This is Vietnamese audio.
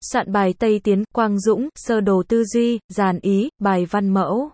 Soạn bài Tây Tiến, Quang Dũng, Sơ đồ tư duy, giàn ý, bài văn mẫu.